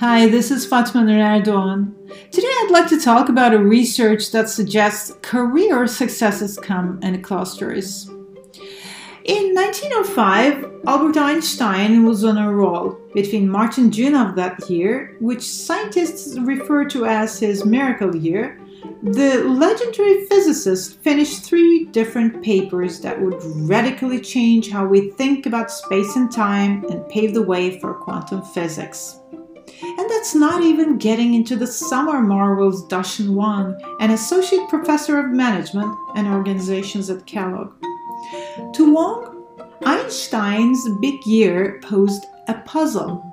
Hi, this is Fatma Erdogan. Today I'd like to talk about a research that suggests career successes come in clusters. In 1905, Albert Einstein was on a roll between March and June of that year, which scientists refer to as his miracle year. The legendary physicist finished three different papers that would radically change how we think about space and time and pave the way for quantum physics. That's not even getting into the summer marvels Dashun Wang, an associate professor of management and organizations at Kellogg. To Wang, Einstein's big year posed a puzzle.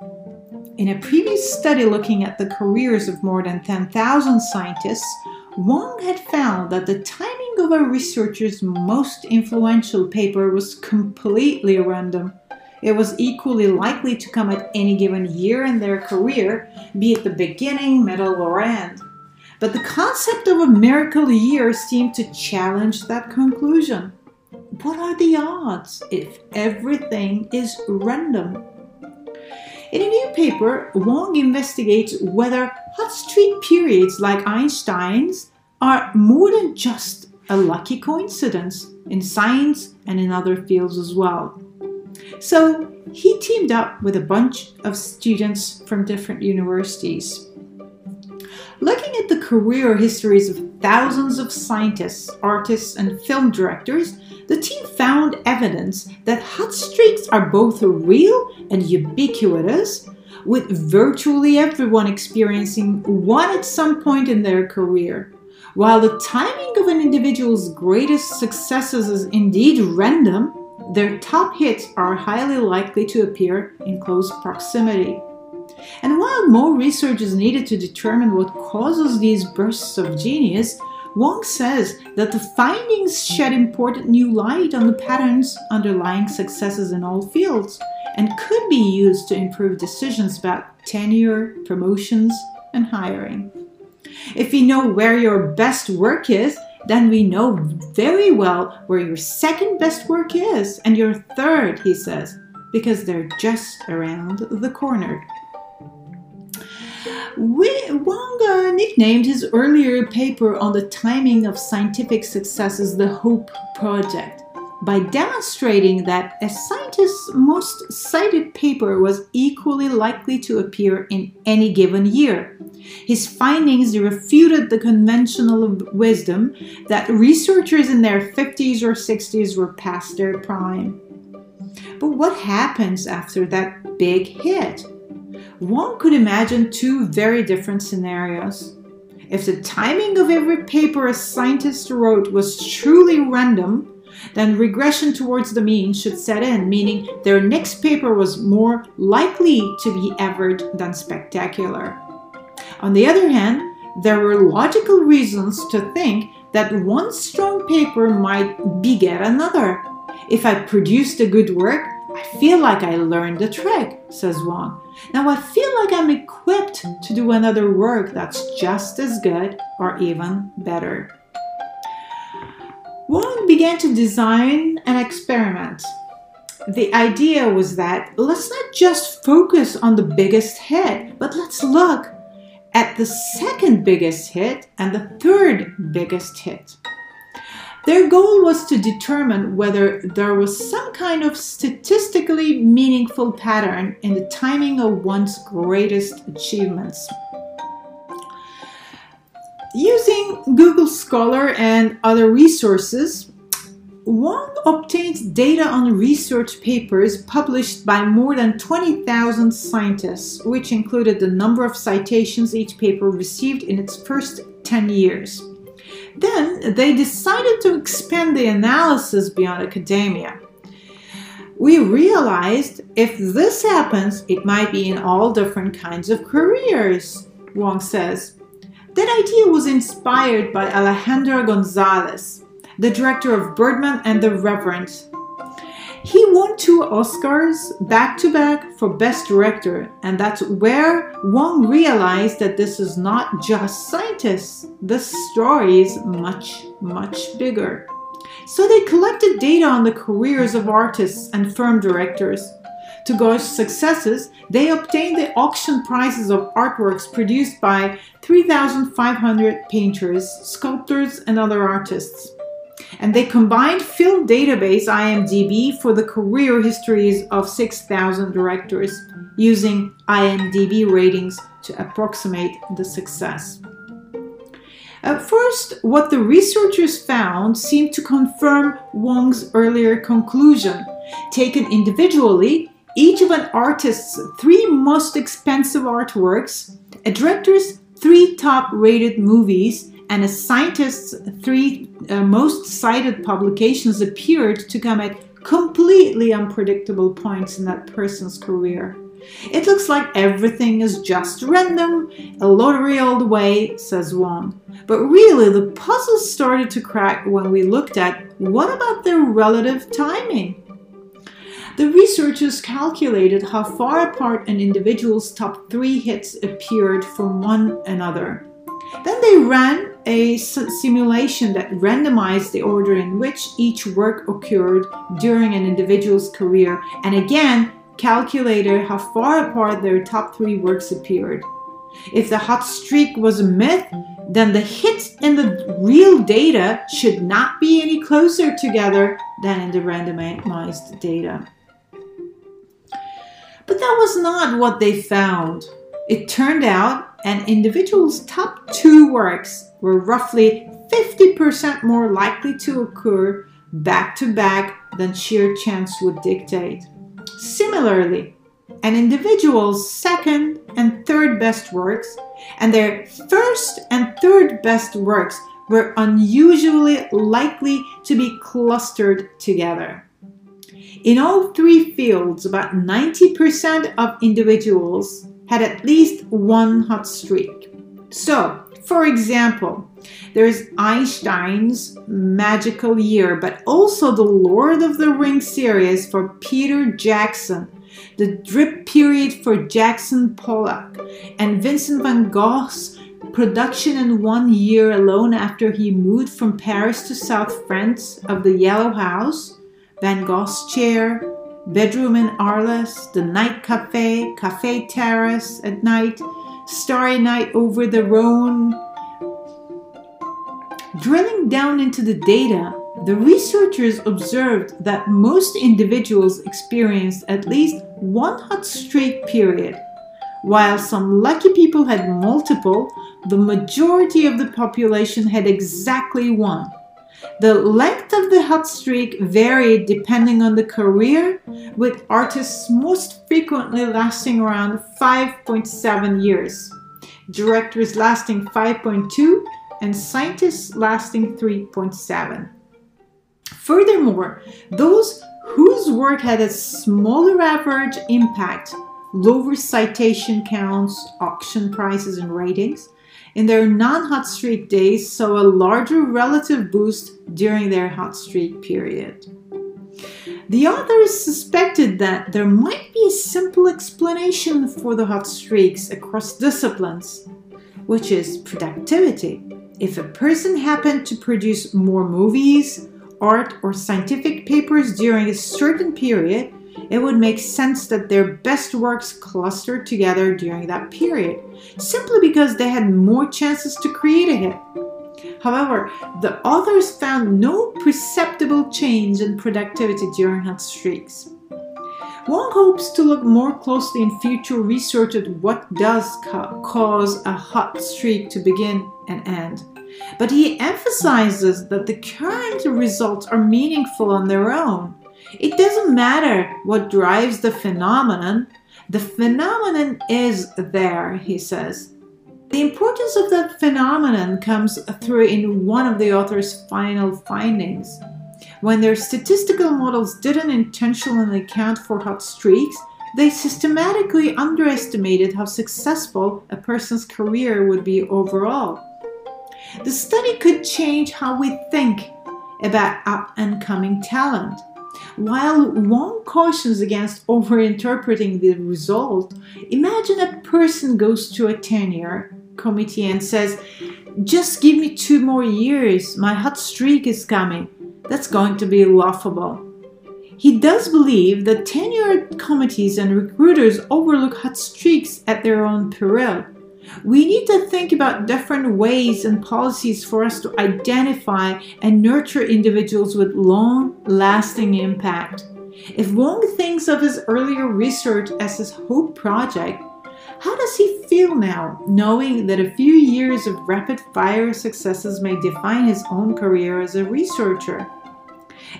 In a previous study looking at the careers of more than 10,000 scientists, Wang had found that the timing of a researcher's most influential paper was completely random it was equally likely to come at any given year in their career, be it the beginning, middle, or end. But the concept of a miracle year seemed to challenge that conclusion. What are the odds if everything is random? In a new paper, Wang investigates whether hot streak periods like Einstein's are more than just a lucky coincidence in science and in other fields as well. So he teamed up with a bunch of students from different universities. Looking at the career histories of thousands of scientists, artists, and film directors, the team found evidence that hot streaks are both real and ubiquitous, with virtually everyone experiencing one at some point in their career. While the timing of an individual's greatest successes is indeed random, their top hits are highly likely to appear in close proximity. And while more research is needed to determine what causes these bursts of genius, Wang says that the findings shed important new light on the patterns underlying successes in all fields and could be used to improve decisions about tenure, promotions, and hiring. If you know where your best work is, then we know very well where your second best work is and your third, he says, because they're just around the corner. Wang uh, nicknamed his earlier paper on the timing of scientific successes the Hope Project by demonstrating that a scientist's most cited paper was equally likely to appear in any given year. His findings refuted the conventional wisdom that researchers in their 50s or 60s were past their prime. But what happens after that big hit? One could imagine two very different scenarios. If the timing of every paper a scientist wrote was truly random, then regression towards the mean should set in, meaning their next paper was more likely to be average than spectacular. On the other hand, there were logical reasons to think that one strong paper might beget another. If I produced a good work, I feel like I learned the trick, says Wang. Now I feel like I'm equipped to do another work that's just as good or even better. Wang began to design an experiment. The idea was that let's not just focus on the biggest hit, but let's look at the second biggest hit and the third biggest hit. Their goal was to determine whether there was some kind of statistically meaningful pattern in the timing of one's greatest achievements. Using Google Scholar and other resources, Wang obtained data on research papers published by more than 20,000 scientists, which included the number of citations each paper received in its first 10 years. Then they decided to expand the analysis beyond academia. We realized if this happens, it might be in all different kinds of careers, Wang says. That idea was inspired by Alejandro Gonzalez, the director of Birdman and The Revenant. He won two Oscars back to back for Best Director, and that's where Wang realized that this is not just scientists. The story is much, much bigger. So they collected data on the careers of artists and film directors. To gauge successes, they obtained the auction prices of artworks produced by 3,500 painters, sculptors, and other artists. And they combined film database IMDb for the career histories of 6,000 directors using IMDb ratings to approximate the success. At first, what the researchers found seemed to confirm Wang's earlier conclusion. Taken individually, each of an artist's three most expensive artworks, a director's three top rated movies, and a scientist's three uh, most cited publications appeared to come at completely unpredictable points in that person's career. It looks like everything is just random, a lottery all the way, says Wang. But really, the puzzle started to crack when we looked at what about their relative timing? The researchers calculated how far apart an individual's top three hits appeared from one another. Then they ran a simulation that randomized the order in which each work occurred during an individual's career and again calculated how far apart their top three works appeared. If the hot streak was a myth, then the hits in the real data should not be any closer together than in the randomized data. But that was not what they found. It turned out an individual's top two works were roughly 50% more likely to occur back to back than sheer chance would dictate. Similarly, an individual's second and third best works and their first and third best works were unusually likely to be clustered together. In all three fields, about 90% of individuals had at least one hot streak. So, for example, there's Einstein's Magical Year, but also the Lord of the Rings series for Peter Jackson, the Drip period for Jackson Pollock, and Vincent van Gogh's production in one year alone after he moved from Paris to South France of the Yellow House, Van Gogh's Chair, Bedroom in Arles, The Night Cafe, Cafe Terrace at night, Starry Night over the Rhone. Drilling down into the data, the researchers observed that most individuals experienced at least one hot streak period. While some lucky people had multiple, the majority of the population had exactly one. The length of the hot streak varied depending on the career, with artists most frequently lasting around 5.7 years, directors lasting 5.2, and scientists lasting 3.7. Furthermore, those whose work had a smaller average impact, lower citation counts, auction prices, and ratings, in their non hot streak days saw a larger relative boost during their hot streak period. The authors suspected that there might be a simple explanation for the hot streaks across disciplines, which is productivity. If a person happened to produce more movies, art, or scientific papers during a certain period, it would make sense that their best works clustered together during that period, simply because they had more chances to create a hit. However, the authors found no perceptible change in productivity during hot streaks. Wang hopes to look more closely in future research at what does ca- cause a hot streak to begin and end. But he emphasizes that the current results are meaningful on their own it doesn't matter what drives the phenomenon, the phenomenon is there, he says. The importance of that phenomenon comes through in one of the author's final findings. When their statistical models didn't intentionally account for hot streaks, they systematically underestimated how successful a person's career would be overall. The study could change how we think about up and coming talent. While Wang cautions against overinterpreting the result, imagine a person goes to a tenure committee and says, Just give me two more years, my hot streak is coming. That's going to be laughable. He does believe that tenured committees and recruiters overlook hot streaks at their own peril. We need to think about different ways and policies for us to identify and nurture individuals with long lasting impact. If Wang thinks of his earlier research as his hope project, how does he feel now, knowing that a few years of rapid fire successes may define his own career as a researcher?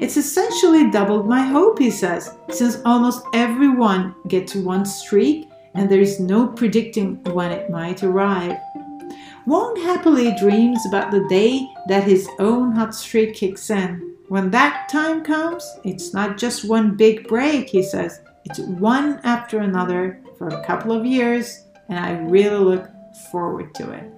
It's essentially doubled my hope, he says, since almost everyone gets one streak and there is no predicting when it might arrive. Wang happily dreams about the day that his own hot streak kicks in. When that time comes, it's not just one big break, he says. It's one after another for a couple of years, and I really look forward to it.